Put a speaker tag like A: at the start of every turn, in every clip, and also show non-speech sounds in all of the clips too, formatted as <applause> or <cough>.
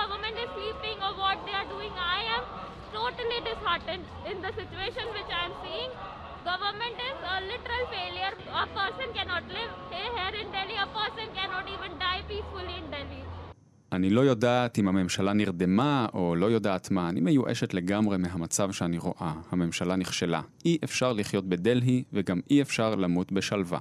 A: government is sleeping or what they are doing. I am totally disheartened in the situation which I am seeing. Government is a literal failure. A person cannot live here in Delhi. A person cannot even die peacefully in Delhi.
B: אני לא יודעת אם הממשלה נרדמה או לא יודעת מה, אני מיואשת לגמרי מהמצב שאני רואה. הממשלה נכשלה. אי אפשר לחיות בדלהי וגם אי אפשר למות בשלווה.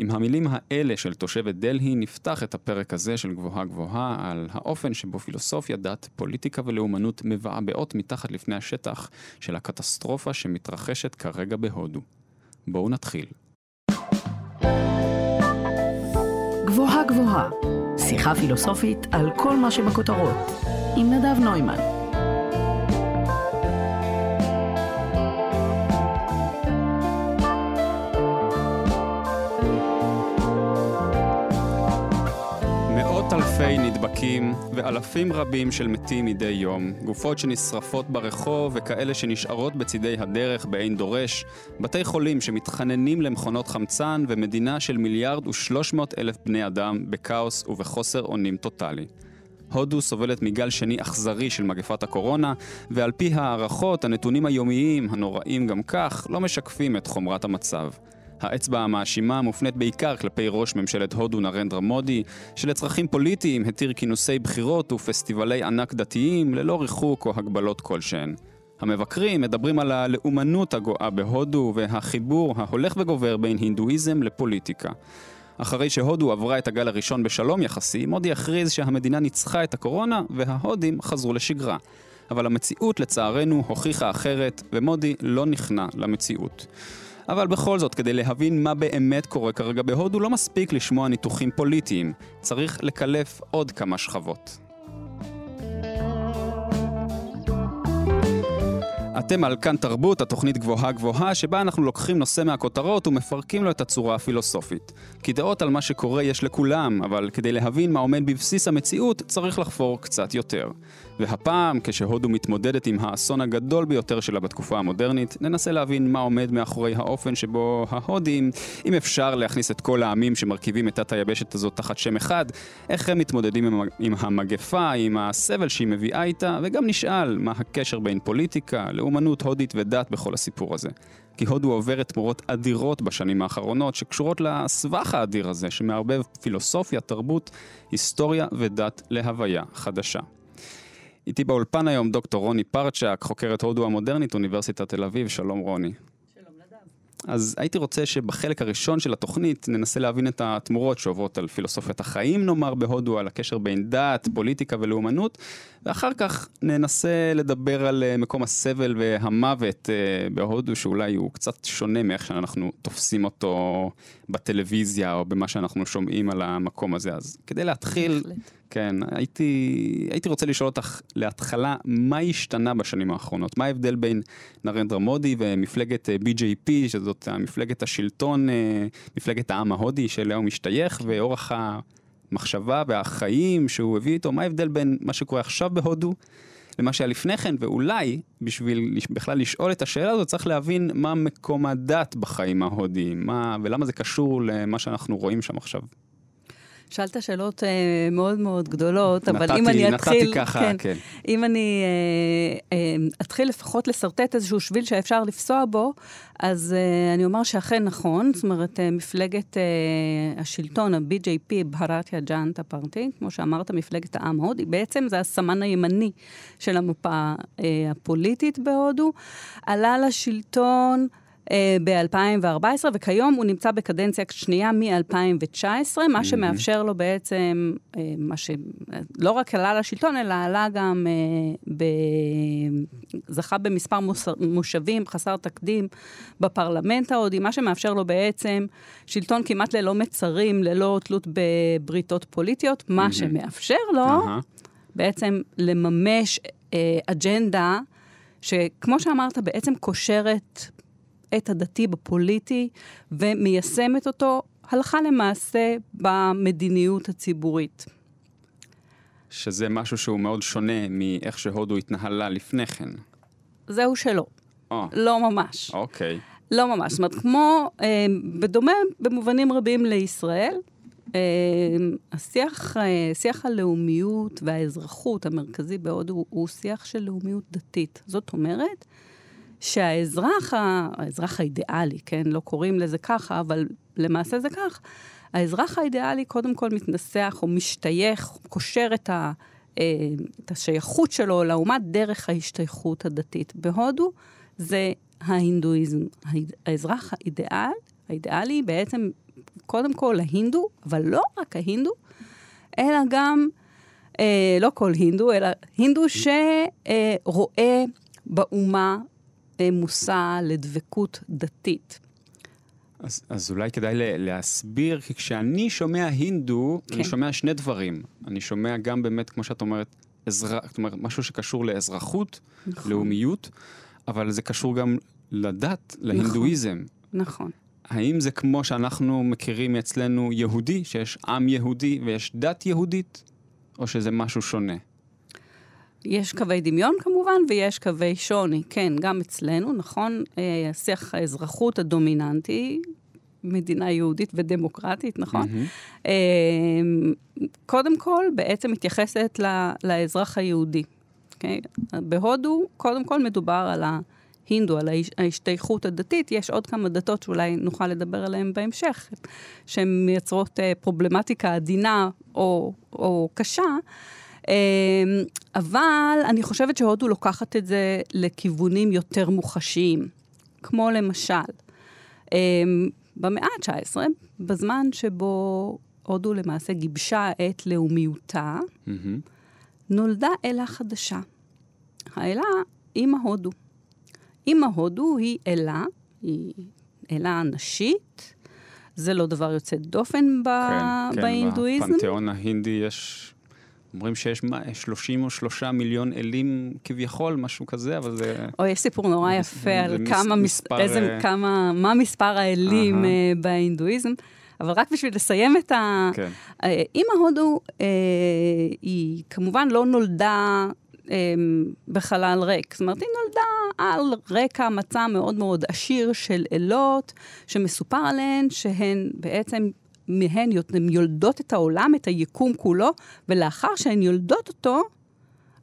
B: עם המילים האלה של תושבת דלהי נפתח את הפרק הזה של גבוהה גבוהה על האופן שבו פילוסופיה, דת, פוליטיקה ולאומנות מבעבעות מתחת לפני השטח של הקטסטרופה שמתרחשת כרגע בהודו. בואו נתחיל.
C: גבוהה גבוהה, שיחה פילוסופית על כל מה שבכותרות, עם נדב נוימן.
B: אלפי נדבקים ואלפים רבים של מתים מדי יום, גופות שנשרפות ברחוב וכאלה שנשארות בצידי הדרך באין דורש, בתי חולים שמתחננים למכונות חמצן ומדינה של מיליארד ושלוש מאות אלף בני אדם בכאוס ובחוסר אונים טוטאלי. הודו סובלת מגל שני אכזרי של מגפת הקורונה, ועל פי הערכות, הנתונים היומיים, הנוראים גם כך, לא משקפים את חומרת המצב. האצבע המאשימה מופנית בעיקר כלפי ראש ממשלת הודו נרנדרה מודי, שלצרכים פוליטיים התיר כינוסי בחירות ופסטיבלי ענק דתיים ללא ריחוק או הגבלות כלשהן. המבקרים מדברים על הלאומנות הגואה בהודו והחיבור ההולך וגובר בין הינדואיזם לפוליטיקה. אחרי שהודו עברה את הגל הראשון בשלום יחסי, מודי הכריז שהמדינה ניצחה את הקורונה וההודים חזרו לשגרה. אבל המציאות לצערנו הוכיחה אחרת, ומודי לא נכנע למציאות. אבל בכל זאת, כדי להבין מה באמת קורה כרגע בהודו, לא מספיק לשמוע ניתוחים פוליטיים. צריך לקלף עוד כמה שכבות. אתם על כאן תרבות, התוכנית גבוהה גבוהה, שבה אנחנו לוקחים נושא מהכותרות ומפרקים לו את הצורה הפילוסופית. כי דעות על מה שקורה יש לכולם, אבל כדי להבין מה עומד בבסיס המציאות, צריך לחפור קצת יותר. והפעם, כשהודו מתמודדת עם האסון הגדול ביותר שלה בתקופה המודרנית, ננסה להבין מה עומד מאחורי האופן שבו ההודים, אם אפשר להכניס את כל העמים שמרכיבים את תת היבשת הזאת תחת שם אחד, איך הם מתמודדים עם, עם המגפה, עם הסבל שהיא מביאה איתה, וגם נשאל מה הקשר בין פוליטיקה, לאומנות הודית ודת בכל הסיפור הזה. כי הודו עוברת תמורות אדירות בשנים האחרונות, שקשורות לסבך האדיר הזה, שמערבב פילוסופיה, תרבות, היסטוריה ודת להוויה חדשה. איתי באולפן היום דוקטור רוני פרצ'ק, חוקרת הודו המודרנית, אוניברסיטת תל אביב. שלום רוני. אז הייתי רוצה שבחלק הראשון של התוכנית ננסה להבין את התמורות שעוברות על פילוסופיית החיים נאמר בהודו, על הקשר בין דת, פוליטיקה ולאומנות, ואחר כך ננסה לדבר על אה, מקום הסבל והמוות אה, בהודו, שאולי הוא קצת שונה מאיך שאנחנו תופסים אותו בטלוויזיה או במה שאנחנו שומעים על המקום הזה. אז כדי להתחיל... כן, הייתי, הייתי רוצה לשאול אותך להתחלה, מה השתנה בשנים האחרונות? מה ההבדל בין נרנדרה מודי ומפלגת אה, BJP, שזאת מפלגת השלטון, אה, מפלגת העם ההודי שאליה הוא משתייך, ואורח המחשבה והחיים שהוא הביא איתו? מה ההבדל בין מה שקורה עכשיו בהודו למה שהיה לפני כן? ואולי, בשביל בכלל לשאול את השאלה הזאת, צריך להבין מה מקום הדת בחיים ההודיים, מה, ולמה זה קשור למה שאנחנו רואים שם עכשיו.
D: שאלת שאלות אה, מאוד מאוד גדולות,
B: נתתי,
D: אבל אם אני אתחיל...
B: נתתי ככה, כן. כן.
D: אם אני אה, אה, אתחיל לפחות לשרטט איזשהו שביל שאפשר לפסוע בו, אז אה, אני אומר שאכן נכון, זאת אומרת, אה, מפלגת אה, השלטון, ה-BJP, בהרתיה ג'אנטה פרטי, כמו שאמרת, מפלגת העם הודי, בעצם זה הסמן הימני של המפה אה, הפוליטית בהודו, עלה לשלטון... אה, ב-2014, וכיום הוא נמצא בקדנציה שנייה מ-2019, מה שמאפשר לו בעצם, אה, מה שלא רק עלה לשלטון, אלא עלה גם, אה, ב... זכה במספר מושבים חסר תקדים בפרלמנט ההודי, מה שמאפשר לו בעצם שלטון כמעט ללא מצרים, ללא תלות בבריתות פוליטיות, מה שמאפשר לו בעצם לממש אג'נדה. שכמו שאמרת, בעצם קושרת את הדתי בפוליטי ומיישמת אותו הלכה למעשה במדיניות הציבורית.
B: שזה משהו שהוא מאוד שונה מאיך שהודו התנהלה לפני כן.
D: זהו שלא. Oh. לא ממש.
B: אוקיי. Okay.
D: לא ממש. זאת אומרת, כמו, אה, בדומה במובנים רבים לישראל, אה, השיח, אה, שיח הלאומיות והאזרחות המרכזי בהודו הוא, הוא שיח של לאומיות דתית. זאת אומרת, שהאזרח, האזרח האידיאלי, כן, לא קוראים לזה ככה, אבל למעשה זה כך, האזרח האידיאלי קודם כל מתנסח או משתייך, קושר את, ה, אה, את השייכות שלו לאומה דרך ההשתייכות הדתית. בהודו זה ההינדואיזם. האזרח האידיאל, האידיאלי בעצם קודם כל ההינדו, אבל לא רק ההינדו, אלא גם, אה, לא כל הינדו, אלא הינדו שרואה באומה מושא לדבקות דתית.
B: אז, אז אולי כדאי להסביר, כי כשאני שומע הינדו,
D: כן.
B: אני שומע שני דברים. אני שומע גם באמת, כמו שאת אומרת, אזר... זאת אומרת, משהו שקשור לאזרחות,
D: נכון.
B: לאומיות, אבל זה קשור גם לדת, להינדואיזם.
D: נכון.
B: האם זה כמו שאנחנו מכירים אצלנו יהודי, שיש עם יהודי ויש דת יהודית, או שזה משהו שונה?
D: יש קווי דמיון כמובן, ויש קווי שוני. כן, גם אצלנו, נכון, אה, השיח האזרחות הדומיננטי, מדינה יהודית ודמוקרטית, נכון? אה, קודם כל, בעצם מתייחסת ל- לאזרח היהודי. אוקיי? בהודו, קודם כל מדובר על ההינדו, על ההש- ההשתייכות הדתית. יש עוד כמה דתות שאולי נוכל לדבר עליהן בהמשך, שהן מייצרות אה, פרובלמטיקה עדינה או, או קשה. אה, אבל אני חושבת שהודו לוקחת את זה לכיוונים יותר מוחשיים, כמו למשל, אה, במאה ה-19, בזמן שבו הודו למעשה גיבשה את לאומיותה,
B: מהמם.
D: נולדה אלה חדשה. האלה, אימא הודו. אימא הודו היא אלה, היא אלה נשית, זה לא דבר יוצא דופן ב...
B: כן, כן,
D: בהינדואיזם.
B: בפנתיאון ההינדי יש... אומרים שיש מה, 33 מיליון אלים כביכול, משהו כזה, אבל זה...
D: או, יש סיפור נורא יפה על כמה, מס...
B: מספר,
D: איזה,
B: אה,
D: כמה, מה מספר האלים. אה, בהינדואיזם, אבל רק בשביל לסיים את ה...
B: כן.
D: אה, אימא הודו, אה, היא כמובן לא נולדה אה, בחלל ריק. זאת אומרת, היא נולדה על רקע מצע מאוד מאוד עשיר של אלות, שמסופר עליהן שהן בעצם, מהן הן יולדות את העולם, את היקום כולו, ולאחר שהן יולדות אותו,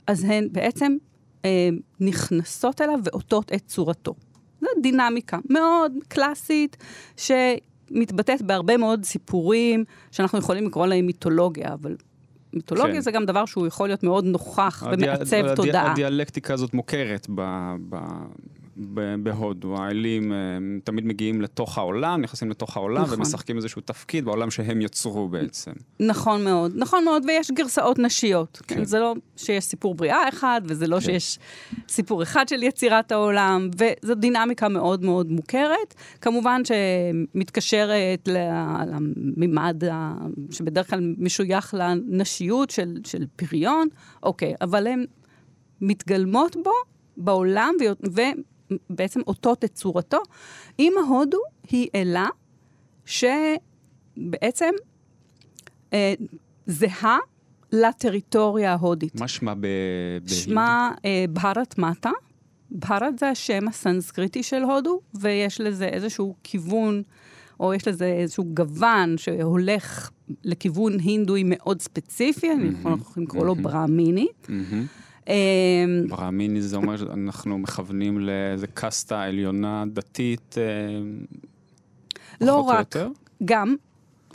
D: אז הן בעצם אה, נכנסות אליו ועוטות את צורתו. זו דינמיקה מאוד קלאסית, שמתבטאת בהרבה מאוד סיפורים, שאנחנו יכולים לקרוא להם מיתולוגיה, אבל מיתולוגיה
B: כן.
D: זה גם דבר שהוא יכול להיות מאוד נוכח
B: הדי-
D: ומעצב
B: הדי-
D: תודעה.
B: הדיאלקטיקה הזאת מוכרת ב, ב, בהודו. האלים הם תמיד מגיעים לתוך העולם, נכנסים לתוך העולם
D: נכון.
B: ומשחקים איזשהו תפקיד בעולם שהם יצרו בעצם.
D: נכון מאוד, נכון מאוד, ויש גרסאות נשיות.
B: כן.
D: כן. זה לא שיש סיפור בריאה אחד, וזה לא
B: כן.
D: שיש סיפור אחד של יצירת העולם, וזו דינמיקה מאוד מאוד מוכרת. כמובן שמתקשרת לממד שבדרך כלל משוייך לנשיות של, של פריון, אוקיי, אבל הן מתגלמות בו, בעולם, ו- ובעצם עוטות את צורתו. אימא הודו היא אלה שבעצם אה, זהה לטריטוריה ההודית.
B: מה שמה ב...
D: שמה אה, בהרת מטה. בהרת זה השם הסנסקריטי של הודו, ויש לזה איזשהו כיוון, או יש לזה איזשהו גוון שהולך לכיוון הינדואי מאוד ספציפי, אני יכולה לקרוא לו ברהמיני.
B: מהמם.
D: אה,
B: ברהמיני זה אומר שאנחנו מכוונים לאיזה קאסטה עליונה דתית, אה,
D: לא רק? גם,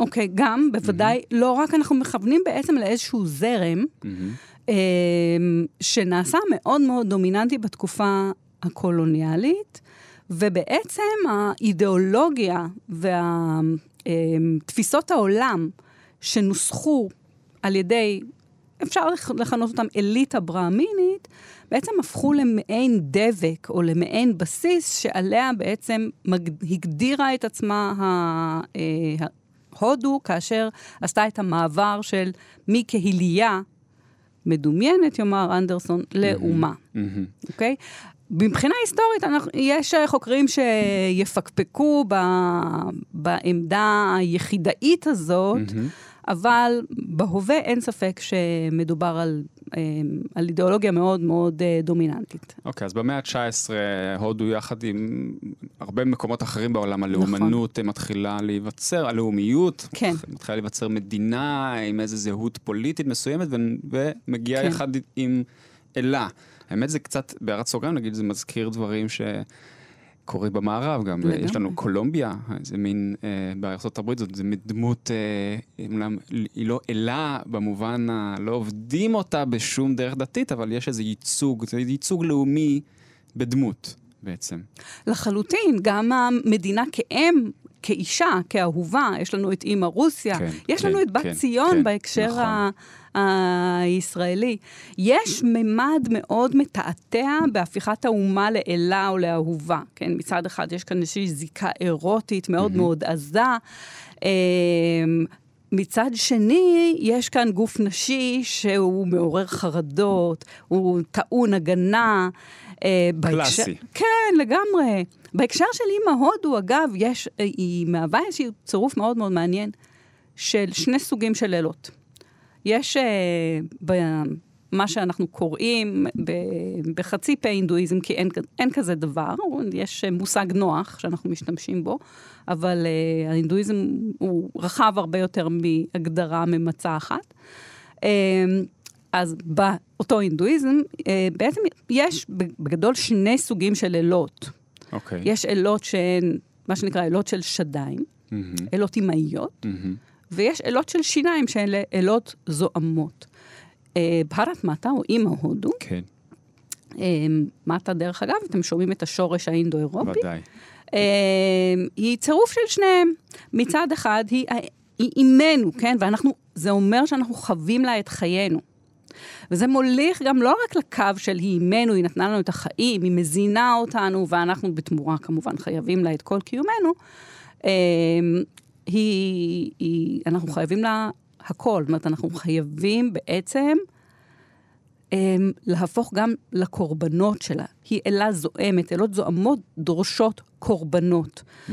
D: אוקיי, גם, בוודאי, לא רק, אנחנו מכוונים בעצם לאיזשהו זרם. אה, שנעשה מאוד מאוד דומיננטי בתקופה הקולוניאלית, ובעצם האידיאולוגיה ותפיסות העולם שנוסחו על ידי, אפשר לכ- לכנות אותם אליטה ברהמינית, בעצם הפכו למעין דבק או למעין בסיס שעליה בעצם. הגדירה את עצמה. אה, הודו כאשר עשתה את המעבר של מקהילייה מדומיינת, יאמר אנדרסון, לאומה. אוקיי? מבחינה היסטורית, אנחנו, יש אה, חוקרים שיפקפקו ב, בעמדה היחידאית הזאת,
B: מהמם.
D: אבל בהווה אין ספק שמדובר על, אה, על אידיאולוגיה מאוד מאוד אה, דומיננטית.
B: אוקיי, okay, אז במאה ה-19 הודו יחד עם הרבה מקומות אחרים בעולם, הלאומנות נכון. מתחילה להיווצר, הלאומיות,
D: כן.
B: מתחילה להיווצר מדינה עם איזו זהות פוליטית מסוימת, ומגיעה כן. יחד עם אלה. האמת זה קצת, בהערת סוגריים נגיד, זה מזכיר דברים ש... קורה במערב גם, לגמרי. יש לנו קולומביה, זה מין, אה, בארצות הברית זאת זה מין דמות, אה, אומנם היא לא אלה במובן ה... לא עובדים אותה בשום דרך דתית, אבל יש איזה ייצוג, זה ייצוג לאומי בדמות בעצם.
D: לחלוטין, גם המדינה כאם כאישה, כאהובה, יש לנו את אימא רוסיה, כן, יש כן, לנו את בת כן, ציון כן, בהקשר נכון. ה... הישראלי. יש ממד מאוד מתעתע בהפיכת האומה לאלה או לאהובה. כן, מצד אחד יש כאן איזושהי זיקה אירוטית מאוד mm-hmm. מאוד עזה. אמ, מצד שני, יש כאן גוף נשי שהוא מעורר חרדות, הוא טעון הגנה.
B: אה, קלאסי. בהקשר,
D: כן, לגמרי. בהקשר של אימא הודו, אגב, יש, היא מהווה איזשהו צירוף מאוד מאוד מעניין של שני סוגים של לילות. יש uh, במה שאנחנו קוראים בחצי פה הינדואיזם, כי אין, אין כזה דבר, יש uh, מושג נוח שאנחנו משתמשים בו, אבל uh, ההינדואיזם הוא רחב הרבה יותר מהגדרה ממצה אחת. Uh, אז באותו הינדואיזם, uh, בעצם יש בגדול שני סוגים של אלות.
B: אוקיי. Okay.
D: יש אלות שהן, מה שנקרא אלות של שדיים, mm-hmm. אלות אמהיות. Mm-hmm. ויש אלות של שיניים שהן אלות זועמות. אה, בהרת מטה, או אימא הודו,
B: כן.
D: אה, מטה, דרך אגב, אתם שומעים את השורש האינדו-אירופי.
B: ודאי.
D: אה, היא צירוף של שניהם. מצד אחד, היא, היא אימנו, כן? ואנחנו, זה אומר שאנחנו חווים לה את חיינו. וזה מוליך גם לא רק לקו של היא אימנו, היא נתנה לנו את החיים, היא מזינה אותנו, ואנחנו בתמורה כמובן חייבים לה את כל קיומנו, היא, היא, אנחנו חייבים לה הכל. זאת אומרת, אנחנו חייבים בעצם להפוך גם לקורבנות שלה. היא אלה זועמת, אלות זועמות דורשות קורבנות. Mm-hmm.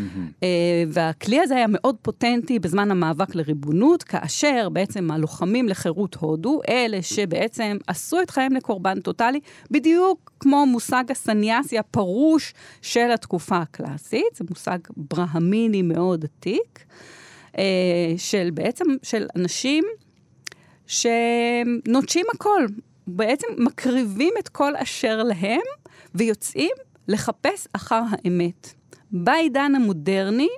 D: והכלי הזה היה מאוד פוטנטי בזמן המאבק לריבונות, כאשר בעצם הלוחמים לחירות הודו, אלה שבעצם עשו את חייהם לקורבן טוטאלי, בדיוק כמו מושג הסניאסי הפרוש של התקופה הקלאסית, זה מושג ברהמיני מאוד עתיק, אה, של בעצם, של אנשים שנוטשים הכל, בעצם מקריבים את כל אשר להם ויוצאים לחפש אחר האמת. בעידן המודרני,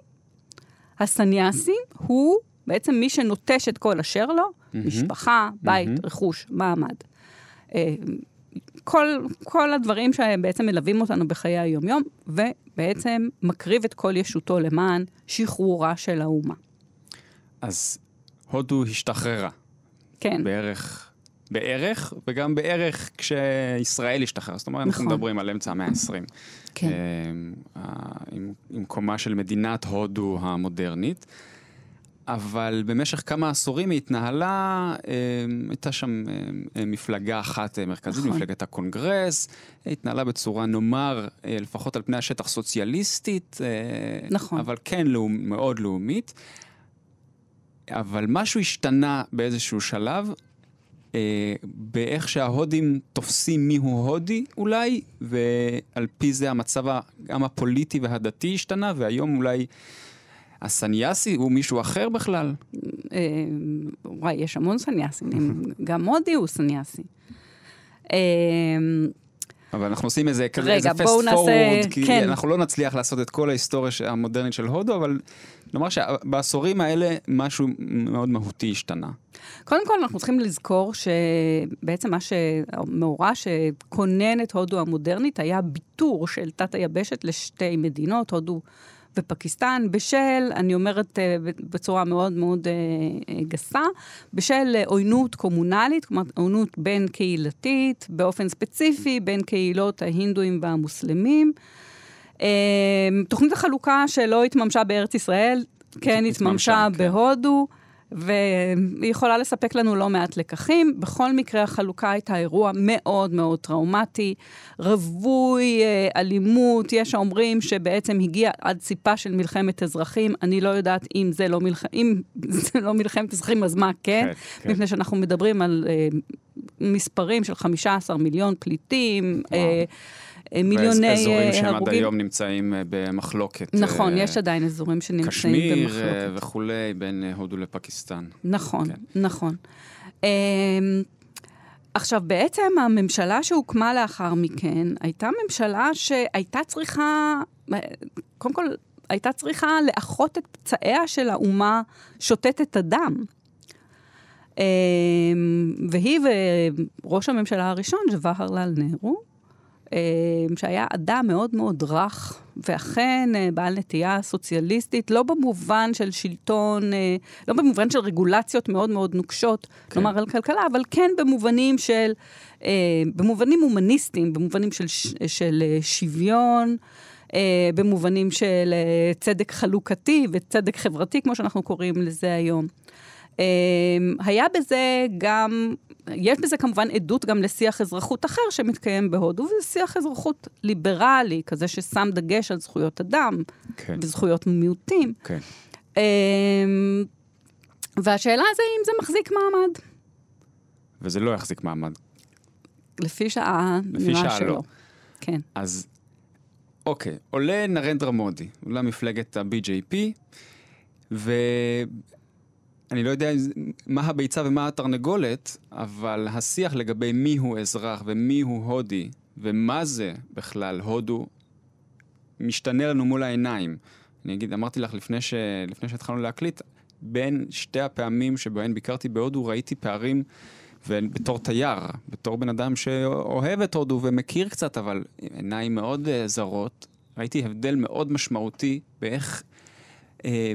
D: הסניאסי הוא בעצם מי שנוטש את כל אשר לו, mm-hmm. משפחה, בית, mm-hmm. רכוש, מעמד. אה, כל, כל הדברים שבעצם מלווים אותנו בחיי היומיום, ובעצם מקריב את כל ישותו למען שחרורה של האומה.
B: אז הודו השתחררה.
D: כן.
B: בערך בערך, וגם בערך כשישראל השתחרר. זאת אומרת, נכון. אנחנו מדברים על אמצע המאה ה-20.
D: כן.
B: אה, עם, עם קומה של מדינת הודו המודרנית. אבל במשך כמה עשורים היא התנהלה, אה, הייתה שם אה, מפלגה אחת מרכזית, נכון. מפלגת הקונגרס, היא התנהלה בצורה, נאמר, לפחות על פני השטח סוציאליסטית,
D: נכון.
B: אבל כן לאומ, מאוד לאומית. אבל משהו השתנה באיזשהו שלב, אה, באיך שההודים תופסים מיהו הודי אולי, ועל פי זה המצב גם הפוליטי והדתי השתנה, והיום אולי הסניאסי הוא מישהו אחר בכלל.
D: אה, וואי, יש המון סניאסים, <laughs> גם הודי הוא סניאסי. אה,
B: אבל אנחנו עושים איזה כזה, איזה פסט פורוורד, כי כן. אנחנו לא נצליח לעשות את כל ההיסטוריה המודרנית של הודו, אבל נאמר שבעשורים האלה משהו מאוד מהותי השתנה.
D: קודם כל, אנחנו צריכים לזכור שבעצם מה שהמאורע שכונן את הודו המודרנית היה ביטור של תת היבשת לשתי מדינות, הודו ופקיסטן, בשל, אני אומרת אה, בצורה מאוד מאוד אה, אה, גסה, בשל עוינות קומונלית, כלומר עוינות בין קהילתית, באופן ספציפי בין קהילות ההינדואים והמוסלמים. תוכנית החלוקה שלא התממשה בארץ ישראל, כן התממשה כן. בהודו. והיא יכולה לספק לנו לא מעט לקחים. בכל מקרה, החלוקה הייתה אירוע מאוד מאוד טראומטי, רווי אה, אלימות, יש האומרים שבעצם הגיע עד סיפה של מלחמת אזרחים. אני לא יודעת אם זה לא, מלח... אם זה לא מלחמת אזרחים, אז מה כן?
B: כן, כן.
D: מפני שאנחנו מדברים על אה, מספרים של 15 מיליון פליטים.
B: וואו.
D: אה, מיליוני אה,
B: אזורים שהם עד
D: הרוגים.
B: היום נמצאים אה, במחלוקת.
D: נכון,
B: אה,
D: יש עדיין אזורים שנמצאים
B: קשמיר
D: במחלוקת.
B: אה, וכולי, בין אה, הודו לפקיסטן.
D: נכון,
B: כן.
D: נכון. אמ, עכשיו, בעצם הממשלה שהוקמה לאחר מכן, הייתה ממשלה שהייתה צריכה, קודם כל, הייתה צריכה לאחות את פצעיה של האומה שותתת הדם. אמ, והיא וראש הממשלה הראשון, ג'ווהרלל נהרו, שהיה אדם מאוד מאוד רך, ואכן אה, בעל נטייה סוציאליסטית, לא במובן של שלטון, אה, לא במובן של רגולציות מאוד מאוד נוקשות,
B: כן.
D: כלומר על כלכלה, אבל כן במובנים של, אה, במובנים הומניסטיים, במובנים של, של שוויון. אה, במובנים של אה, צדק חלוקתי וצדק חברתי, כמו שאנחנו קוראים לזה היום. אה, היה בזה גם, יש בזה כמובן עדות גם לשיח אזרחות אחר שמתקיים בהודו, וזה שיח אזרחות ליברלי, כזה ששם דגש על זכויות אדם
B: כן,
D: וזכויות מיעוטים.
B: כן.
D: אה, והשאלה זה אם זה מחזיק מעמד.
B: וזה לא יחזיק מעמד.
D: לפי שעה,
B: לפי
D: נראה
B: שעה
D: שלא.
B: לא.
D: כן.
B: אז אוקיי, עולה נרנדרה מודי, עולה מפלגת ה-BJP, ואני לא יודע מה הביצה ומה התרנגולת, אבל השיח לגבי מיהו אזרח ומיהו הודי, ומה זה בכלל הודו, משתנה לנו מול העיניים. אני אגיד, אמרתי לך לפני, ש... לפני שהתחלנו להקליט, בין שתי הפעמים שבהן ביקרתי בהודו ראיתי פערים, ובתור תייר, בתור בן אדם שאוהב את הודו ומכיר קצת, אבל עיניים מאוד uh, זרות, ראיתי הבדל מאוד משמעותי באיך אה,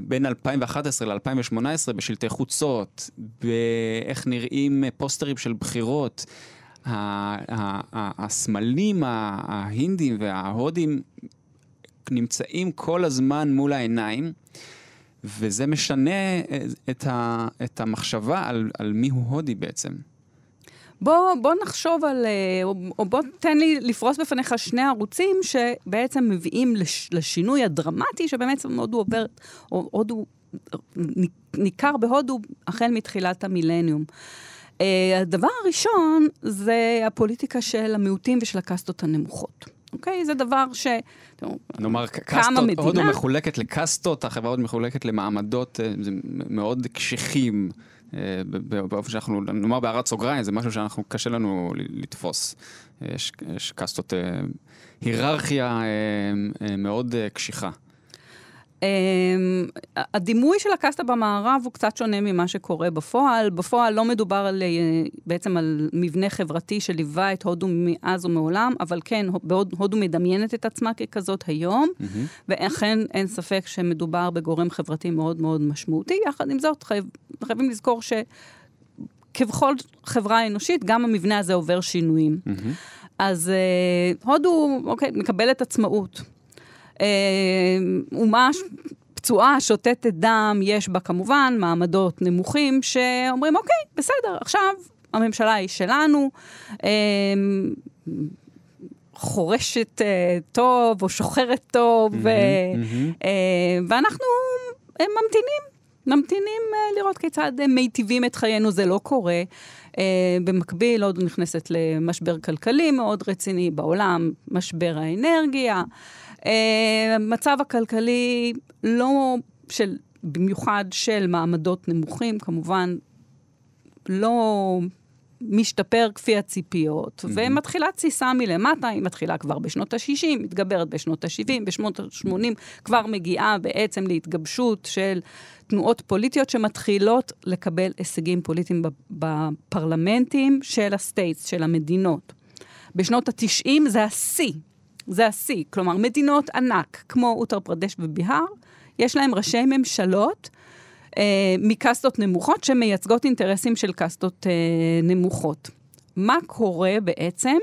B: בין 2011 ל-2018 בשלטי חוצות, באיך נראים אה, פוסטרים של בחירות. הסמלים ההינדים וההודים נמצאים כל הזמן מול העיניים, וזה משנה אה, את, המחשבה על מיהו הודי בעצם.
D: בוא, בוא נחשוב על, אה, או, או בוא תן לי לפרוס בפניך שני ערוצים שבעצם מביאים לש, לשינוי הדרמטי שבאמת הודו עוברת, או הודו, ניכר בהודו החל מתחילת המילניום. Uh, הדבר הראשון זה הפוליטיקה של המיעוטים ושל הקסטות הנמוכות. אוקיי? זה דבר ש...
B: נאמר,
D: מדינה.
B: הודו מחולקת לקסטות, החברה עוד מחולקת למעמדות אה, מאוד קשיחים, אה, באופן שאנחנו, נאמר בהערת סוגריים, זה משהו שאנחנו, קשה לנו לתפוס. אה, יש, יש קסטות, אה, היררכיה אה, אה, מאוד אה, קשיחה.
D: אמ, הדימוי של הקסטה במערב הוא קצת שונה ממה שקורה בפועל. בפועל לא מדובר על, אה, בעצם על מבנה חברתי שליווה את הודו מאז ומעולם, אבל כן, בהוד- הודו מדמיינת את עצמה ככזאת היום, ואכן אין ספק שמדובר בגורם חברתי מאוד מאוד משמעותי. יחד עם זאת, חייב, חייבים לזכור ש... כבכל חברה אנושית, גם המבנה הזה עובר שינויים. אז אה, הודו, אוקיי, מקבלת עצמאות. אה, אומה פצועה, שותתת דם, יש בה כמובן מעמדות נמוכים שאומרים, אוקיי, בסדר, עכשיו הממשלה היא שלנו, אה, חורשת אה, טוב או שוחרת טוב, ו, אה, ואנחנו אה, ממתינים. ממתינים אה, לראות כיצד הם מיטיבים את חיינו, זה לא קורה. אה, במקביל, הודו נכנסת למשבר כלכלי מאוד רציני בעולם, משבר האנרגיה. אה, המצב הכלכלי לא של, במיוחד של מעמדות נמוכים, כמובן לא משתפר כפי הציפיות, mm-hmm. ומתחילה תסיסה מלמטה, היא מתחילה כבר בשנות ה-60, מתגברת בשנות ה-70, בשנות ה-80, כבר מגיעה בעצם להתגבשות של תנועות פוליטיות שמתחילות לקבל הישגים פוליטיים בפרלמנטים של ה states, של המדינות. בשנות ה-90 זה השיא, זה השיא. כלומר, מדינות ענק, כמו אוטר פרדש וביהר, יש להם ראשי ממשלות אה, מקסטות נמוכות שמייצגות אינטרסים של קסטות אה, נמוכות. מה קורה בעצם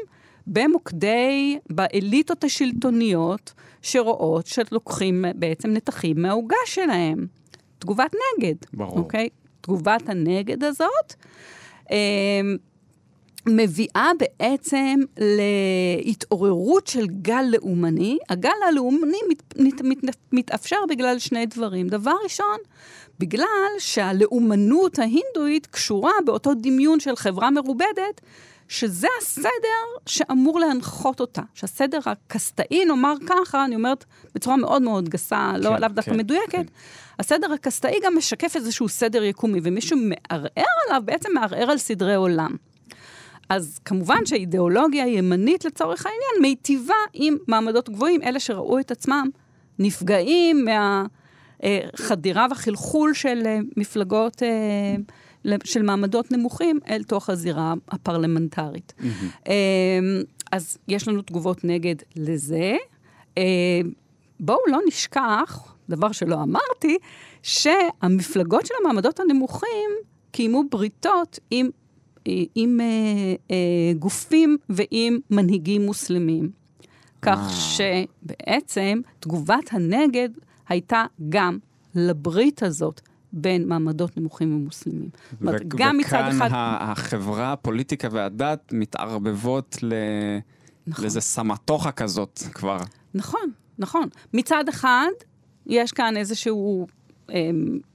D: במוקדי, באליטות השלטוניות שרואות שלוקחים בעצם נתחים מהעוגה שלהם? תגובת נגד.
B: ברור.
D: אוקיי? תגובת הנגד הזאת, אה, מביאה בעצם להתעוררות של גל לאומני. הגל הלאומני מת, מת, מת, מתאפשר בגלל שני דברים. דבר ראשון, בגלל שהלאומנות ההינדואית קשורה באותו דמיון של חברה מרובדת, שזה הסדר שאמור להנחות אותה. שהסדר הקסטאי, נאמר ככה, אני אומרת בצורה מאוד מאוד גסה, לא-
B: כן,
D: לאו דווקא
B: כן,
D: מדויקת,
B: כן.
D: הסדר הקסטאי גם משקף איזשהו סדר יקומי, ומישהו מערער עליו, בעצם מערער על סדרי עולם. אז כמובן שאידיאולוגיה ימנית לצורך העניין מיטיבה עם מעמדות גבוהים, אלה שראו את עצמם נפגעים מהחדירה והחלחול של אה, מפלגות, אה, של מעמדות נמוכים אל תוך הזירה הפרלמנטרית. אה, אז יש לנו תגובות נגד לזה. אה, בואו לא נשכח, דבר שלא אמרתי, שהמפלגות של המעמדות הנמוכים קיימו בריתות עם, עם אה, אה, גופים ועם מנהיגים מוסלמים. כך. שבעצם תגובת הנגד הייתה גם לברית הזאת בין מעמדות נמוכים ומוסלמים. זאת אומרת, גם מצד
B: וכאן
D: אחד...
B: ה- החברה, הפוליטיקה והדת מתערבבות ל...
D: נכון.
B: לאיזה סמטוחה כזאת כבר.
D: נכון, נכון. מצד אחד, יש כאן איזשהו,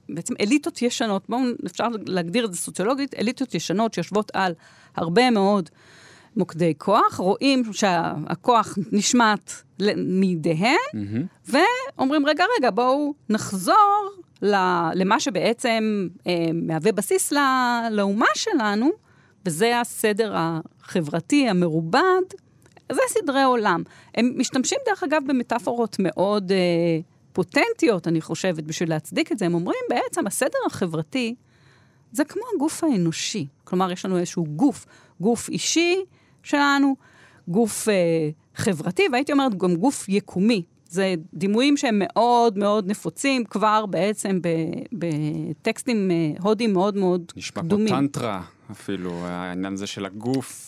D: בעצם אליטות ישנות, בואו, אפשר להגדיר את זה סוציולוגית, אליטות ישנות שיושבות על הרבה מאוד מוקדי כוח, רואים שהכוח נשמט מידיהן,
B: מהמם.
D: ואומרים, רגע, רגע, בואו נחזור למה שבעצם אה, מהווה בסיס ל- לאומה שלנו, וזה הסדר החברתי המרובד, זה סדרי עולם. הם משתמשים, דרך אגב, במטאפורות מאוד אה, פוטנטיות, אני חושבת, בשביל להצדיק את זה. הם אומרים, בעצם, הסדר החברתי זה כמו הגוף האנושי. כלומר, יש לנו איזשהו גוף, גוף אישי שלנו, גוף אה, חברתי, והייתי אומרת גם גוף יקומי. זה דימויים שהם מאוד מאוד נפוצים, כבר בעצם בטקסטים אה, הודיים מאוד מאוד
B: נשמע כמו
D: קדומים.
B: טנטרה אפילו, העניין הזה של הגוף.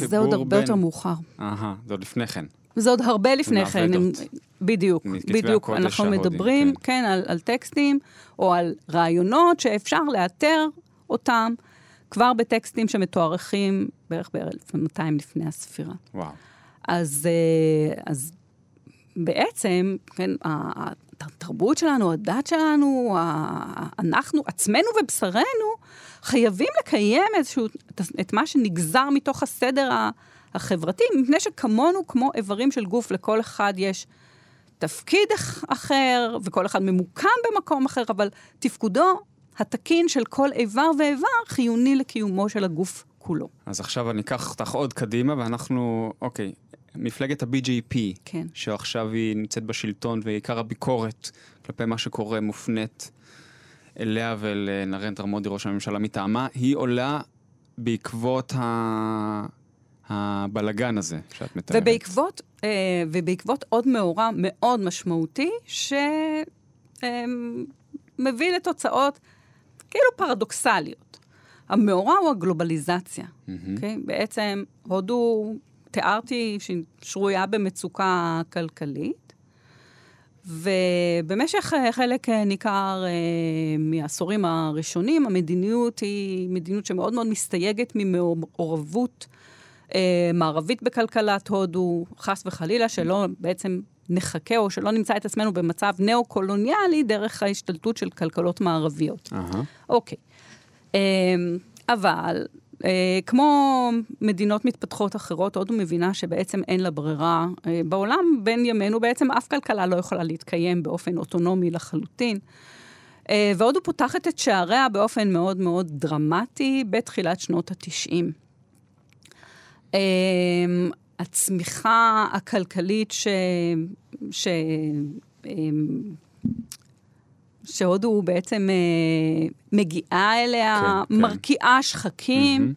D: זה, זה עוד הרבה
B: בין-
D: יותר מאוחר.
B: אהה, זה עוד לפני כן.
D: זה עוד הרבה לפני כן. הם. בדיוק, בדיוק. אנחנו מדברים,
B: כן.
D: כן, על, על טקסטים או על רעיונות שאפשר לאתר אותם כבר בטקסטים שמתוארכים בערך ב-1200 לפני הספירה.
B: וואו.
D: אז, אה, אז בעצם, כן, התרבות שלנו, הדת שלנו, אנחנו, עצמנו ובשרנו, חייבים לקיים איזשהו, את מה שנגזר מתוך הסדר ה- החברתי, מפני שכמונו, כמו איברים של גוף, לכל אחד יש תפקיד אח- אחר, וכל אחד ממוקם במקום אחר, אבל תפקודו התקין של כל איבר ואיבר חיוני לקיומו של הגוף כולו.
B: אז עכשיו אני אקח אותך עוד קדימה, ואנחנו, אוקיי, מפלגת ה-BJP,
D: כן.
B: שעכשיו היא נמצאת בשלטון, ועיקר הביקורת כלפי מה שקורה מופנית אליה ואל אה, מודי, ראש הממשלה מטעמה, היא עולה בעקבות ה... הבלגן הזה שאת מתארת.
D: ובעקבות, אה, ובעקבות עוד מאורע מאוד משמעותי, שמביא לתוצאות כאילו פרדוקסליות. המאורע הוא הגלובליזציה,
B: מהמם.
D: אוקיי? בעצם הודו, תיארתי שהיא שרויה במצוקה כלכלית, ובמשך אה, חלק אה, ניכר אה, מהעשורים הראשונים, המדיניות היא מדיניות שמאוד מאוד מסתייגת ממעורבות אה, מערבית בכלכלת הודו, חס וחלילה, שלא בעצם נחכה או שלא נמצא את עצמנו במצב ניאו-קולוניאלי דרך ההשתלטות של כלכלות מערביות. אוקיי. אמ, אבל, אה, כמו מדינות מתפתחות אחרות, הודו מבינה שבעצם אין לה ברירה. אה, בעולם, בין ימינו, בעצם אף כלכלה לא יכולה להתקיים באופן אוטונומי לחלוטין. אה, והודו פותחת את שעריה באופן מאוד מאוד דרמטי בתחילת שנות ה-90. אמ, הצמיחה הכלכלית ש... ש... אמ, שהודו בעצם אה, מגיעה אליה,
B: כן, כן.
D: מרקיעה שחקים.
B: מהמם.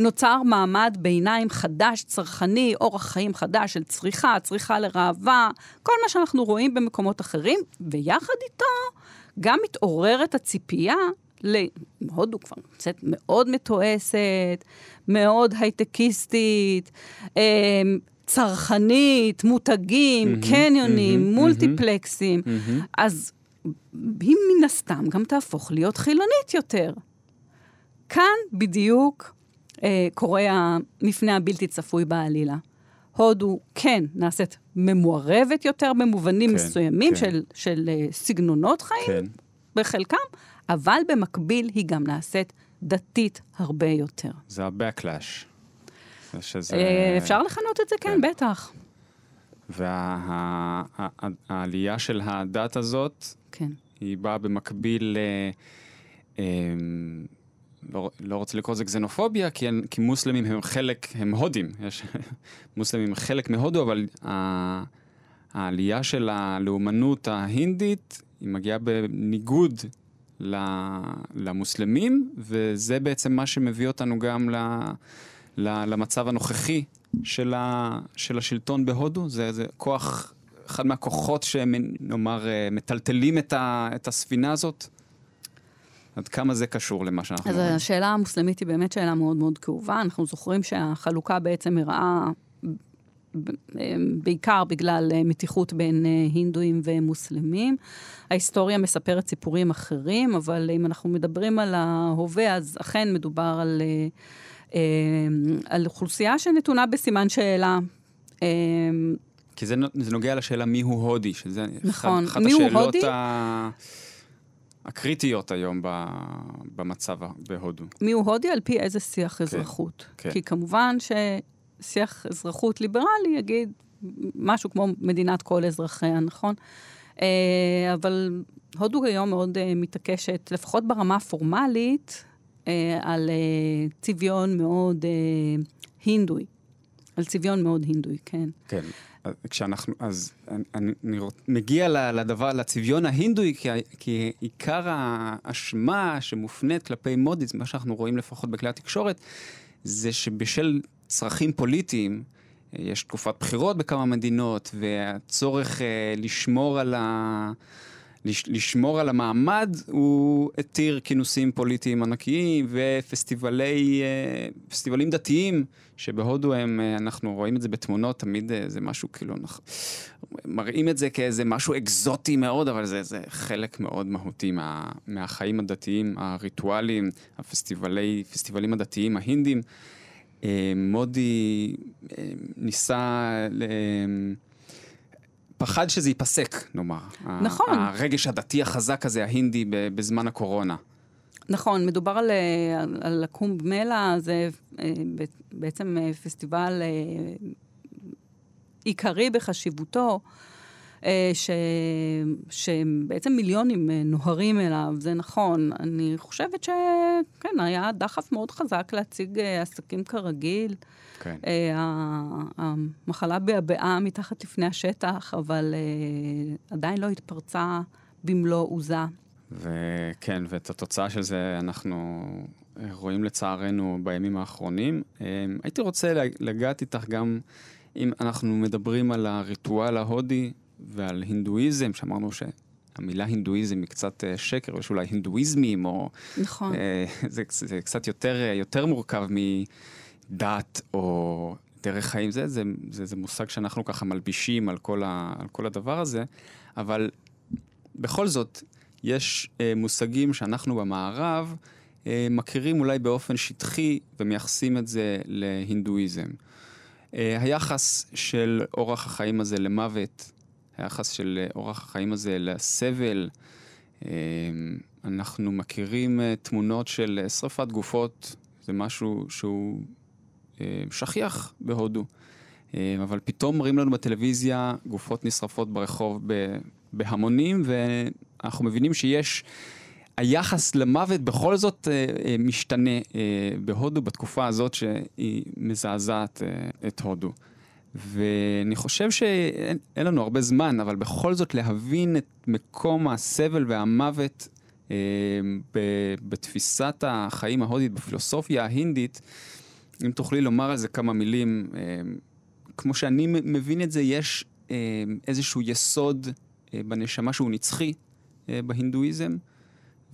D: נוצר מעמד ביניים חדש, צרכני, אורח חיים חדש של צריכה, צריכה לראווה, כל מה שאנחנו רואים במקומות אחרים, ויחד איתו גם מתעוררת הציפייה, ל... הודו כבר נמצאת מאוד מתועסת, מאוד הייטקיסטית, אה, צרכנית, מותגים,
B: מהמם,
D: קניונים,
B: מהמם,
D: מולטיפלקסים.
B: מהמם.
D: אז היא מן הסתם גם תהפוך להיות חילונית יותר. כאן בדיוק אה, קורה המפנה הבלתי צפוי בעלילה. הודו כן נעשית ממוערבת יותר במובנים
B: כן,
D: מסוימים
B: כן.
D: של, של אה, סגנונות חיים
B: כן.
D: בחלקם, אבל במקביל היא גם נעשית דתית הרבה יותר.
B: זה ה-backlash. זה שזה...
D: אה, אפשר לכנות את זה? כן,
B: כן.
D: בטח.
B: והעלייה של הדת הזאת,
D: כן.
B: היא באה במקביל ל... אמ, לא, לא רוצה לקרוא לזה גזנופוביה, כי, כי מוסלמים הם חלק, הם הודים. יש, <laughs> מוסלמים הם חלק מהודו, אבל ה- העלייה של הלאומנות ההינדית, היא מגיעה בניגוד למוסלמים, וזה בעצם מה שמביא אותנו גם ל, ל, למצב הנוכחי של, ה, של השלטון בהודו. זה, זה כוח, אחד מהכוחות שנאמר, אה, מטלטלים את, ה, את הספינה הזאת. עד כמה זה קשור למה שאנחנו
D: אז
B: רואים?
D: השאלה המוסלמית היא באמת שאלה מאוד מאוד כאובה. אנחנו זוכרים שהחלוקה בעצם אירעה ב- בעיקר בגלל אה, מתיחות בין אה, הינדואים ומוסלמים. ההיסטוריה מספרת סיפורים אחרים, אבל אם אנחנו מדברים על ההווה, אז אכן מדובר על, אה, אה, על אוכלוסייה שנתונה בסימן שאלה. אה,
B: כי זה, זה נוגע לשאלה מיהו הודי, שזה
D: נכון.
B: אחת
D: מיהו
B: השאלות
D: הודי?
B: ה... הקריטיות היום ב... במצב בהודו.
D: מיהו הודי על פי איזה שיח אזרחות.
B: כן.
D: כי כמובן ששיח אזרחות ליברלי יגיד משהו כמו מדינת כל אזרחיה, נכון? אה, אבל הודו היום מאוד אה, מתעקשת, לפחות ברמה הפורמלית, אה, על צביון מאוד הינדוי. על צביון מאוד הינדוי, כן.
B: כן. כשאנחנו, אז אני, אני, מגיע לדבר, לצביון ההינדוי, כי, כי עיקר האשמה שמופנית כלפי מודי, זה מה שאנחנו רואים לפחות בכלי התקשורת, זה שבשל צרכים פוליטיים, יש תקופת בחירות בכמה מדינות, והצורך אה, לשמור על ה... לש- לשמור על המעמד, הוא התיר כינוסים פוליטיים ענקיים ופסטיבלי, אה, דתיים, שבהודו הם, אה, אנחנו רואים את זה בתמונות, תמיד זה משהו כאילו, מראים את זה כאיזה משהו אקזוטי מאוד, אבל זה, זה חלק מאוד מהותי מה, מהחיים הדתיים, הריטואליים, הפסטיבלי, פסטיבלים הדתיים ההינדים. אה, מודי אה, ניסה... פחד שזה ייפסק, נאמר.
D: נכון.
B: הרגש הדתי החזק הזה, ההינדי, בזמן הקורונה.
D: נכון, מדובר על, אה, על, על הקומב מלה, זה בעצם פסטיבל עיקרי בחשיבותו, ש, שבעצם מיליונים אה, נוהרים אליו, זה נכון. אני חושבת שכן, היה דחף מאוד חזק להציג אה, עסקים כרגיל.
B: כן.
D: אה, המחלה בעבעה מתחת לפני השטח, אבל אה, עדיין לא התפרצה במלוא עוזה.
B: וכן, ואת התוצאה של זה אנחנו אה, רואים לצערנו בימים האחרונים. אה, הייתי רוצה לגעת איתך גם, אם אנחנו מדברים על הריטואל ההודי ועל הינדואיזם, שאמרנו שהמילה הינדואיזם היא קצת אה, שקר, יש אולי הינדואיזמים, או...
D: נכון.
B: אה, <laughs> זה, זה קצת יותר, אה, יותר מורכב מדת או דרך חיים. זה, זה, זה, זה מושג שאנחנו ככה מלבישים על כל, ה, על כל הדבר הזה, אבל בכל זאת, יש אה, מושגים שאנחנו במערב אה, מכירים אולי באופן שטחי ומייחסים את זה להינדואיזם. אה, היחס של אורח החיים הזה למוות, היחס של אה, אורח החיים הזה לסבל, אה, אנחנו מכירים אה, תמונות של שרפת גופות, זה משהו שהוא שכיח בהודו. אבל פתאום מראים לנו בטלוויזיה גופות נשרפות ברחוב בהמונים, ואנחנו מבינים שיש... היחס למוות בכל זאת משתנה בהודו בתקופה הזאת שהיא מזעזעת את הודו. ואני חושב שאין אין לנו הרבה זמן, אבל בכל זאת להבין את מקום הסבל והמוות אה, ב- בתפיסת החיים ההודית, בפילוסופיה ההינדית, אם תוכלי לומר על זה כמה מילים, אה, כמו שאני מבין את זה, יש אה, איזשהו יסוד אה, בנשמה שהוא נצחי אה, בהינדואיזם,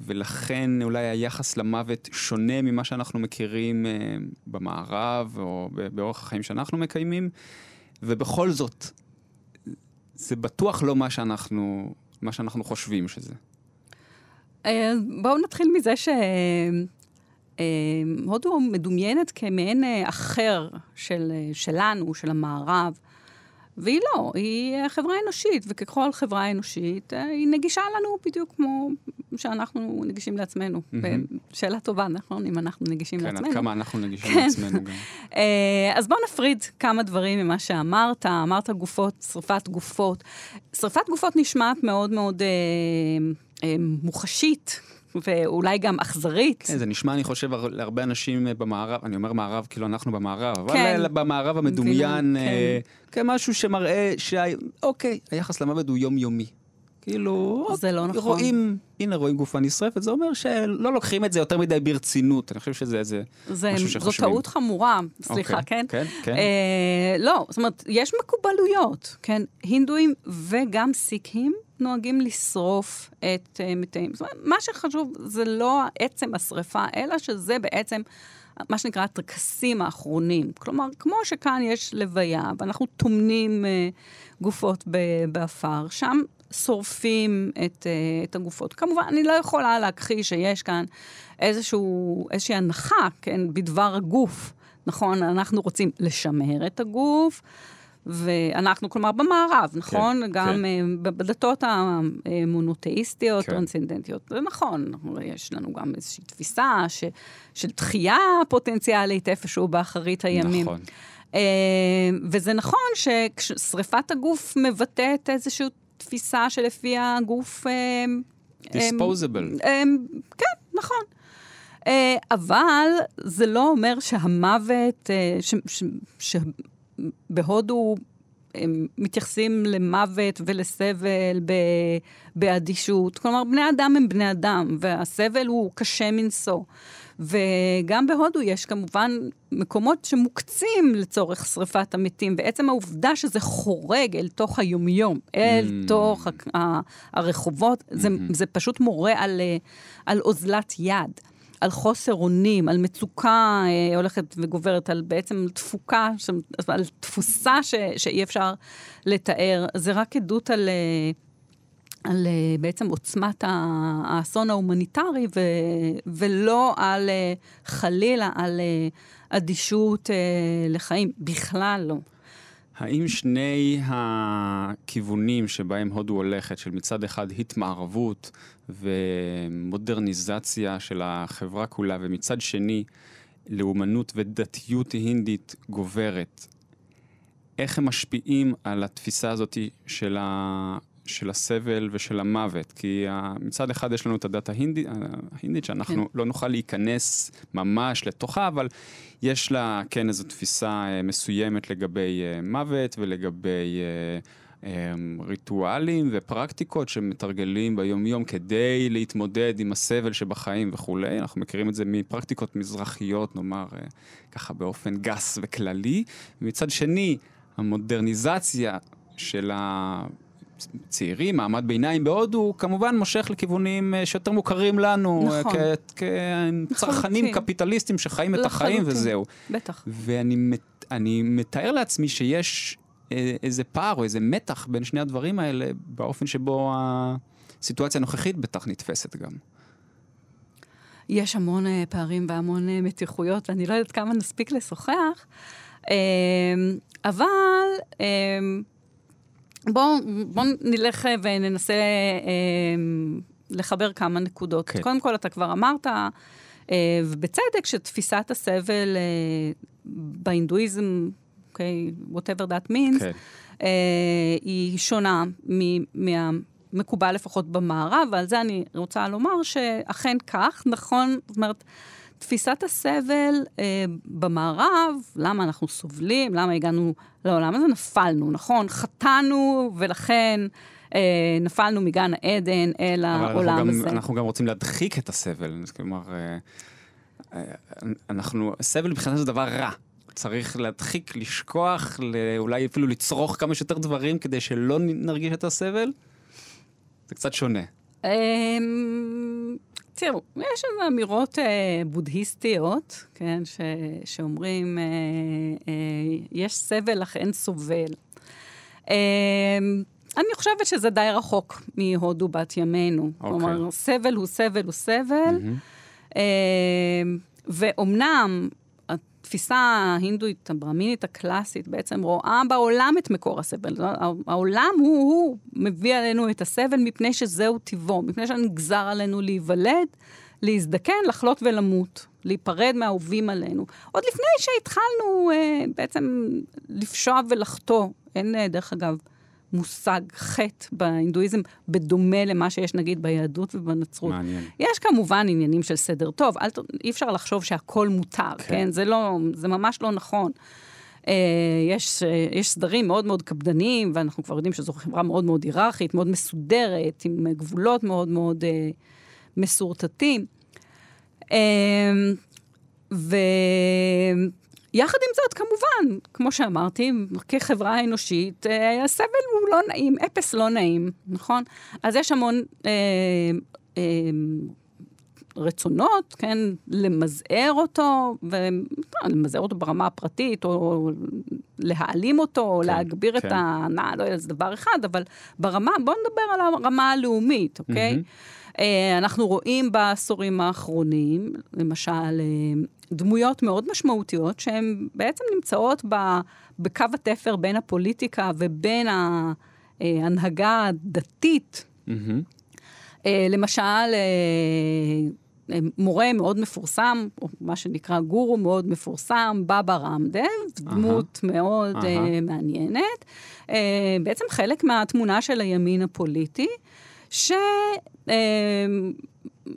B: ולכן אולי היחס למוות שונה ממה שאנחנו מכירים אה, במערב או באורח החיים שאנחנו מקיימים, ובכל זאת, זה בטוח לא מה שאנחנו מה שאנחנו חושבים שזה.
D: אה, בואו נתחיל מזה ש... אה, הודו מדומיינת כמעין אה, אחר של, אה, שלנו, של המערב, והיא לא, היא אה, חברה אנושית, וככל חברה אנושית, אה, היא נגישה לנו בדיוק כמו שאנחנו נגישים לעצמנו.
B: מהמם.
D: שאלה טובה, נכון? אם אנחנו נגישים
B: כן, עד
D: לעצמנו.
B: כמה אנחנו נגישים
D: כן.
B: לעצמנו גם. <laughs>
D: אז בואו נפריד כמה דברים ממה שאמרת. אמרת גופות, שרפת גופות. שרפת גופות נשמעת מאוד מאוד אה, אה, מוחשית, ואולי גם אכזרית.
B: כן, זה נשמע, אני חושב, הר- להרבה אנשים אה, במערב, אני אומר מערב כאילו אנחנו במערב, אבל
D: כן.
B: אה, במערב המדומיין, אה, כמשהו שמראה שאוקיי, היחס למוות הוא יומיומי. כאילו,
D: זה לא נכון.
B: רואים, הנה רואים גופה נשרפת, זה אומר שלא לוקחים את זה יותר מדי ברצינות, אני חושב שזה איזה
D: זה,
B: מי
D: שזה
B: שחושבים.
D: טעות חמורה, סליחה,
B: אוקיי,
D: כן?
B: כן, כן.
D: אה, לא, זאת אומרת, יש מקובלות, כן? הינדואים וגם סיקים נוהגים לשרוף את uh, מתיהם. זאת אומרת, מה שחשוב זה לא עצם השרפה, אלא שזה בעצם מה שנקרא הטקסים האחרונים. כלומר, כמו שכאן יש לוויה, ואנחנו טומנים uh, גופות בעפר, שם שורפים את, uh, את הגופות. כמובן, אני לא יכולה להכחיש שיש כאן איזשהו, איזושהי הנחה, כן, בדבר הגוף. נכון, אנחנו רוצים לשמר את הגוף, ואנחנו, כלומר, במערב, נכון?
B: כן,
D: גם
B: כן.
D: אה, בדתות המונותאיסטיות,
B: כן.
D: טרנסצנדנטיות. זה נכון, יש לנו גם איזושהי תפיסה ש, של תחייה פוטנציאלית איפשהו באחרית הימים.
B: נכון.
D: אה, וזה נכון ששריפת הגוף מבטאת איזושהי תפיסה שלפיה הגוף... אה,
B: דיספוזבל.
D: אה, כן, נכון. אה, אבל זה לא אומר שהמוות, אה, שבהודו מתייחסים למוות ולסבל באדישות. כלומר, בני אדם הם בני אדם, והסבל הוא קשה מנשוא. וגם בהודו יש כמובן מקומות שמוקצים לצורך שריפת המתים, ועצם העובדה שזה חורג אל תוך היומיום, אל
B: Mm.
D: תוך הרחובות, זה, זה פשוט מורה על, אה, על אוזלת יד. על חוסר אונים, על מצוקה אה, הולכת וגוברת, על בעצם תפוקה, ש... על תפוסה ש... שאי אפשר לתאר. זה רק עדות על, אה, על אה, בעצם עוצמת האסון ההומניטרי, ו... ולא על, אה, חלילה, על אה, אדישות לחיים. בכלל לא.
B: האם שני הכיוונים שבהם הודו הולכת, של מצד אחד התמערבות ומודרניזציה של החברה כולה, ומצד שני לאומנות ודתיות הינדית גוברת, איך הם משפיעים על התפיסה הזאת של, ה... של הסבל ושל המוות? כי ה- מצד אחד יש לנו את הדת ההינדית, ההינדית שאנחנו
D: כן.
B: לא נוכל להיכנס ממש לתוכה, אבל יש לה כן איזו תפיסה אה, מסוימת לגבי אה, מוות ולגבי אה, אה, ריטואלים ופרקטיקות שמתרגלים ביום-יום כדי להתמודד עם הסבל שבחיים וכולי. אנחנו מכירים את זה מפרקטיקות מזרחיות, נאמר אה, ככה באופן גס וכללי. מצד שני, המודרניזציה של הצעירים, מעמד ביניים בהודו, כמובן מושך לכיוונים אה, שיותר מוכרים לנו, אה,
D: נכון.
B: כצרכנים
D: לחלוטין.
B: קפיטליסטים שחיים את החיים
D: לחלוטין.
B: וזהו.
D: בטח.
B: ואני מת- אני מתאר לעצמי שיש אה, איזה פער או איזה מתח בין שני הדברים האלה, באופן שבו הסיטואציה הנוכחית בטח נתפסת גם.
D: יש המון פערים והמון מתיחויות, ואני לא יודעת כמה נספיק לשוחח, אבל בואו בוא נלך אה, וננסה אה, לחבר כמה נקודות.
B: כן.
D: קודם כל, אתה כבר אמרת, אה, ובצדק, שתפיסת הסבל אה, בהינדואיזם, אוקיי, whatever that means,
B: כן.
D: אה, היא שונה מ- מהמקובל לפחות במערב, ועל זה אני רוצה לומר שאכן כך, נכון, זאת אומרת, תפיסת הסבל אה, במערב, למה אנחנו סובלים, למה הגענו לעולם הזה, נפלנו, נכון? חטאנו, ולכן אה, נפלנו מגן העדן אל העולם
B: גם,
D: הזה.
B: אנחנו גם רוצים להדחיק את הסבל, כלומר, אה, אה, אנחנו, סבל מבחינתנו זה דבר רע. צריך להדחיק, לשכוח, אולי אפילו לצרוך כמה שיותר דברים כדי שלא נרגיש את הסבל. זה קצת שונה.
D: תראו, יש איזה אמירות אה, בודהיסטיות, כן, ש, שאומרים, אה, אה, יש סבל אך אין סובל. אה, אני חושבת שזה די רחוק מהודו בת ימינו.
B: אוקיי.
D: כלומר, סבל הוא סבל הוא סבל. אה, ואומנם התפיסה ההינדואית הברמינית הקלאסית בעצם רואה בעולם את מקור הסבל. העולם הוא, הוא מביא עלינו את הסבל מפני שזהו טיבו, מפני שנגזר עלינו להיוולד, להזדקן, לחלות ולמות, להיפרד מהאהובים עלינו. עוד לפני שהתחלנו אה, בעצם לפשוע ולחטוא, אין אה, דרך אגב מושג חטא בהינדואיזם, בדומה למה שיש נגיד ביהדות ובנצרות.
B: מעניין.
D: יש כמובן עניינים של סדר טוב, אל, אי אפשר לחשוב שהכל מותר, כן? כן? זה, לא, זה ממש לא נכון. אה, יש, אה, יש סדרים מאוד מאוד קפדניים, ואנחנו כבר יודעים שזו חברה מאוד מאוד היררכית, מאוד מסודרת, עם גבולות מאוד מאוד אה, מסורטטים. אה, ויחד עם זאת, כמובן, כמו שאמרתי, כחברה אנושית, אה, הסבל הוא לא נעים, אפס לא נעים, נכון? אז יש המון אה, אה, רצונות, כן, למזער אותו, ולמזער אותו ברמה הפרטית, או להעלים אותו, או
B: כן,
D: להגביר
B: כן.
D: את ההנאה, לא יודע, זה דבר אחד, אבל ברמה, בואו נדבר על הרמה הלאומית, אוקיי? אה, אנחנו רואים בעשורים האחרונים, למשל, אה, דמויות מאוד משמעותיות שהן בעצם נמצאות ב, בקו התפר בין הפוליטיקה ובין ה- אה, ההנהגה הדתית. אה, למשל, מורה מאוד מפורסם, או מה שנקרא גורו מאוד מפורסם, בבא רמדב, דמות מאוד
B: אהה.
D: אה, מעניינת. אה, בעצם חלק מהתמונה של הימין הפוליטי,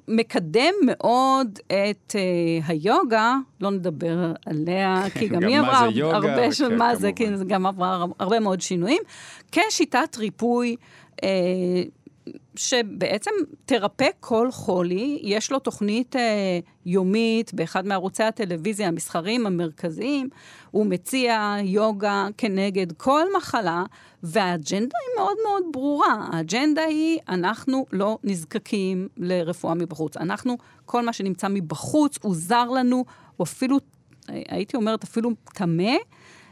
D: שמקדם מאוד את אה, היוגה, לא נדבר עליה, כי גם
B: גם
D: היא עברה הרבה, ש-
B: כן,
D: מה זה, כי. זה גם עברה הרבה מאוד שינויים, כשיטת ריפוי. אה, שבעצם תרפא כל חולי, יש לו תוכנית אה, יומית באחד מערוצי הטלוויזיה המסחריים המרכזיים, הוא מציע יוגה כנגד כל מחלה, והאג'נדה היא מאוד מאוד ברורה. האג'נדה היא, אנחנו לא נזקקים לרפואה מבחוץ. אנחנו, כל מה שנמצא מבחוץ הוא זר לנו, הוא אפילו, הייתי אומרת, אפילו טמא.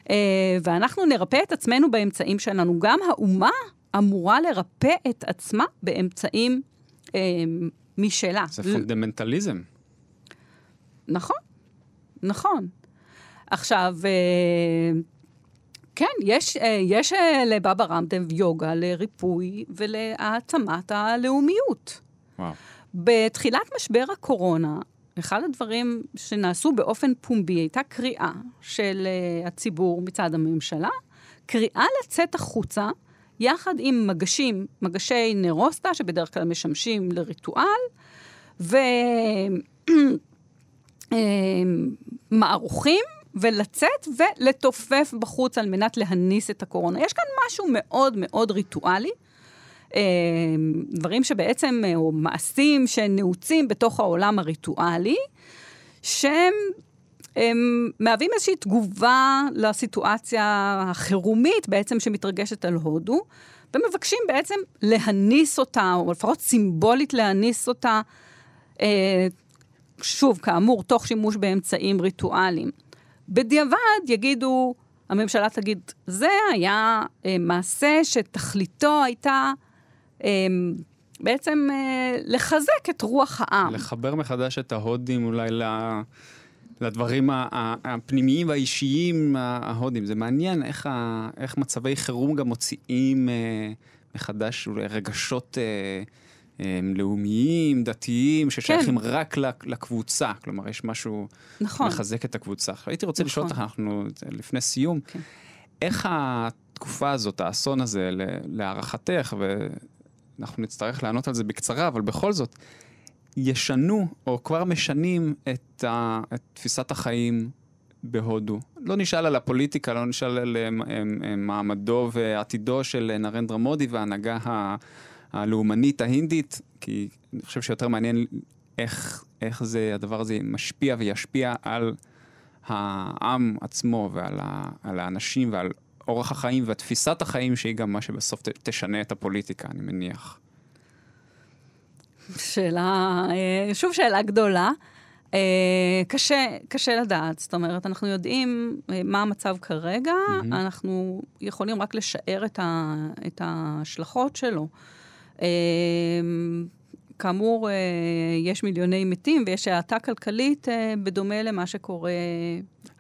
D: אה, ואנחנו נרפא את עצמנו באמצעים שלנו. גם האומה אמורה לרפא את עצמה באמצעים אה, משלה.
B: זה פונדמנטליזם.
D: נכון, נכון. עכשיו, אה, כן, יש, אה, יש אה, לבבא רמדב יוגה לריפוי ולהעצמת הלאומיות.
B: וואו.
D: בתחילת משבר הקורונה, אחד הדברים שנעשו באופן פומבי הייתה קריאה של uh, הציבור מצד הממשלה, קריאה לצאת החוצה, יחד עם מגשים, מגשי נרוסטה, שבדרך כלל משמשים לריטואל, ומערוכים, <clears throat> ולצאת ולתופף בחוץ על מנת להניס את הקורונה. יש כאן משהו מאוד מאוד ריטואלי. אה, דברים שבעצם, או מעשים שנעוצים בתוך העולם הריטואלי, שהם הם מהווים איזושהי תגובה לסיטואציה החירומית בעצם שמתרגשת על הודו, ומבקשים בעצם להניס אותה, או לפחות סימבולית להניס אותה, אה, שוב, כאמור, תוך שימוש באמצעים ריטואליים. בדיעבד יגידו, הממשלה תגיד, זה היה אה, מעשה שתכליתו הייתה אה, בעצם אה, לחזק את רוח העם.
B: לחבר מחדש את ההודים אולי ל... לדברים הפנימיים והאישיים ההודים. זה מעניין איך, ה... איך מצבי חירום גם מוציאים אה, מחדש אולי רגשות אה, אה, לאומיים, דתיים, ששייכים כן. רק לק- לקבוצה. כלומר, יש משהו
D: נכון.
B: מחזק את הקבוצה. עכשיו, הייתי רוצה
D: נכון.
B: לשאול אותך, אנחנו לפני סיום,
D: כן.
B: איך התקופה הזאת, האסון הזה, להערכתך, ואנחנו נצטרך לענות על זה בקצרה, אבל בכל זאת, ישנו, או כבר משנים את, ה, את תפיסת החיים בהודו. לא נשאל על הפוליטיקה, לא נשאל על אה, אה, אה, מעמדו ועתידו של נרנדרה מודי וההנהגה ה- הלאומנית ההינדית, כי אני חושב שיותר מעניין איך, איך זה, הדבר הזה משפיע וישפיע על העם עצמו ועל ה, על האנשים ועל אורח החיים ותפיסת החיים, שהיא גם מה שבסוף ת, תשנה את הפוליטיקה, אני מניח.
D: שאלה, אה, שוב שאלה גדולה. אה, קשה, קשה לדעת. זאת אומרת, אנחנו יודעים אה, מה המצב כרגע,
B: מהמם.
D: אנחנו יכולים רק לשער את, ה, את ההשלכות שלו. כאמור, יש מיליוני מתים ויש האטה כלכלית בדומה למה שקורה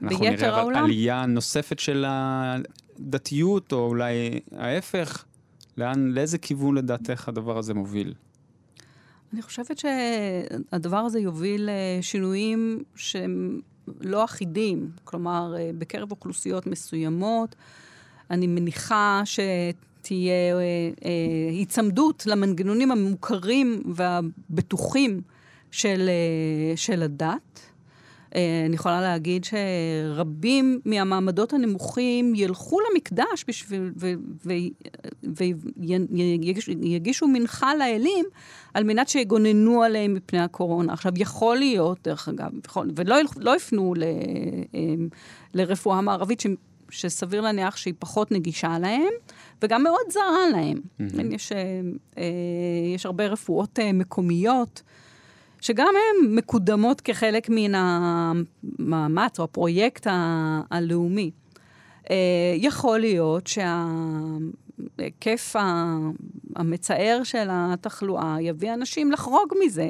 B: אנחנו
D: ביתר
B: נראה אבל
D: העולם.
B: עלייה נוספת של הדתיות, או אולי ההפך. לאן, לאיזה כיוון לדעתך הדבר הזה מוביל?
D: אני חושבת שהדבר הזה יוביל לשינויים שהם לא אחידים. כלומר, אה, בקרב אוכלוסיות מסוימות, אני מניחה שתהיה אה, אה, היצמדות למנגנונים המוכרים והבטוחים של, אה, של הדת. אה, אני יכולה להגיד שרבים מהמעמדות הנמוכים ילכו למקדש בשביל, ויגישו מנחה לאלים על מנת שיגוננו עליהם מפני הקורונה. עכשיו, יכול להיות, דרך אגב, יכול, ולא לא יפנו ל, אה, לרפואה מערבית, ש, שסביר להניח שהיא פחות נגישה להם, וגם מאוד זרה להם.
B: מהמם.
D: יש, אה, יש הרבה רפואות מקומיות. שגם הן מקודמות כחלק מן המאמץ או הפרויקט ה- הלאומי. אה, יכול להיות שההיקף המצער של התחלואה יביא אנשים לחרוג מזה,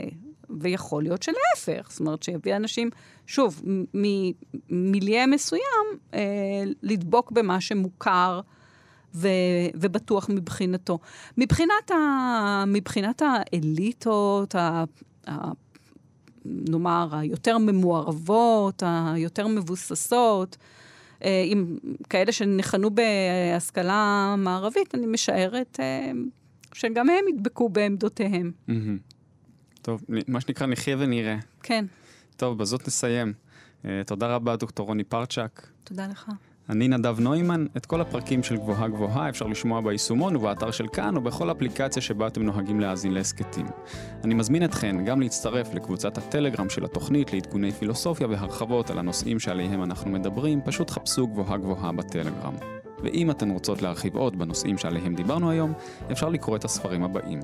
D: ויכול להיות שלהפך, זאת אומרת שיביא אנשים, שוב, ממיליה מסוים, אה, לדבוק במה שמוכר. ו- ובטוח מבחינתו. מבחינת, ה- מבחינת האליטות, נאמר, היותר ממוערבות, היותר מבוססות, אה, עם כאלה שניחנו בהשכלה מערבית, אני משערת אה, שגם הם ידבקו בעמדותיהם.
B: מהמם. טוב, מה שנקרא נחיה ונראה.
D: כן,
B: טוב, בזאת נסיים. אה, תודה רבה, דוקטור רוני פרצ'ק.
D: תודה לך.
B: אני נדב נוימן, את כל הפרקים של גבוהה גבוהה אפשר לשמוע ביישומון ובאתר של כאן ובכל אפליקציה שבה אתם נוהגים להאזין להסכתים. אני מזמין אתכן גם להצטרף לקבוצת הטלגרם של התוכנית לעדכוני פילוסופיה והרחבות על הנושאים שעליהם אנחנו מדברים, פשוט חפשו גבוהה גבוהה בטלגרם. ואם אתן רוצות להרחיב עוד בנושאים שעליהם דיברנו היום, אפשר לקרוא את הספרים הבאים.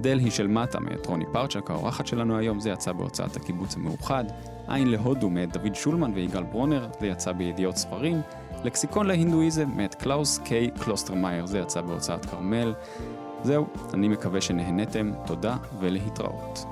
B: דלהי של מטה מאת רוני פרצ'ק, האורחת שלנו היום, זה יצא בהוצאת הקיבוץ המאוחד. אין-להודו מאת דוד שולמן ויגאל ברונר, זה יצא בידיעות ספרים. לקסיקון להינדואיזם מאת קלאוס קיי קלוסטרמייר, זה יצא בהוצאת כרמל. זהו, אני מקווה שנהנתם, תודה ולהתראות.